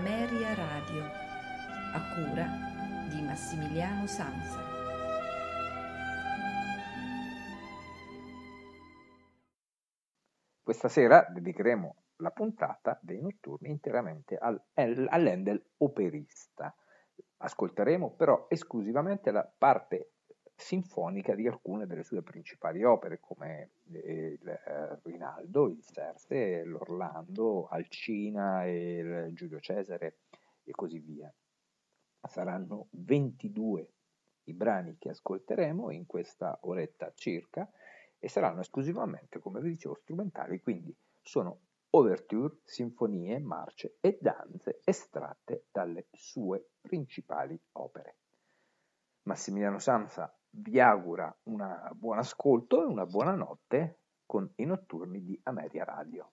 Ameria Radio, a cura di Massimiliano Sanza. Questa sera dedicheremo la puntata dei notturni interamente al, all'Endel operista. Ascolteremo però esclusivamente la parte sinfonica di alcune delle sue principali opere, come il eh, Rinaldo, il Serse, l'Orlando, Alcina, il Giulio Cesare e così via. Saranno 22 i brani che ascolteremo in questa oretta circa e saranno esclusivamente, come vi dicevo, strumentali, quindi sono overture, sinfonie, marce e danze estratte dalle sue principali opere. Massimiliano Samsa vi augura un buon ascolto e una buona notte con i notturni di Ameria Radio.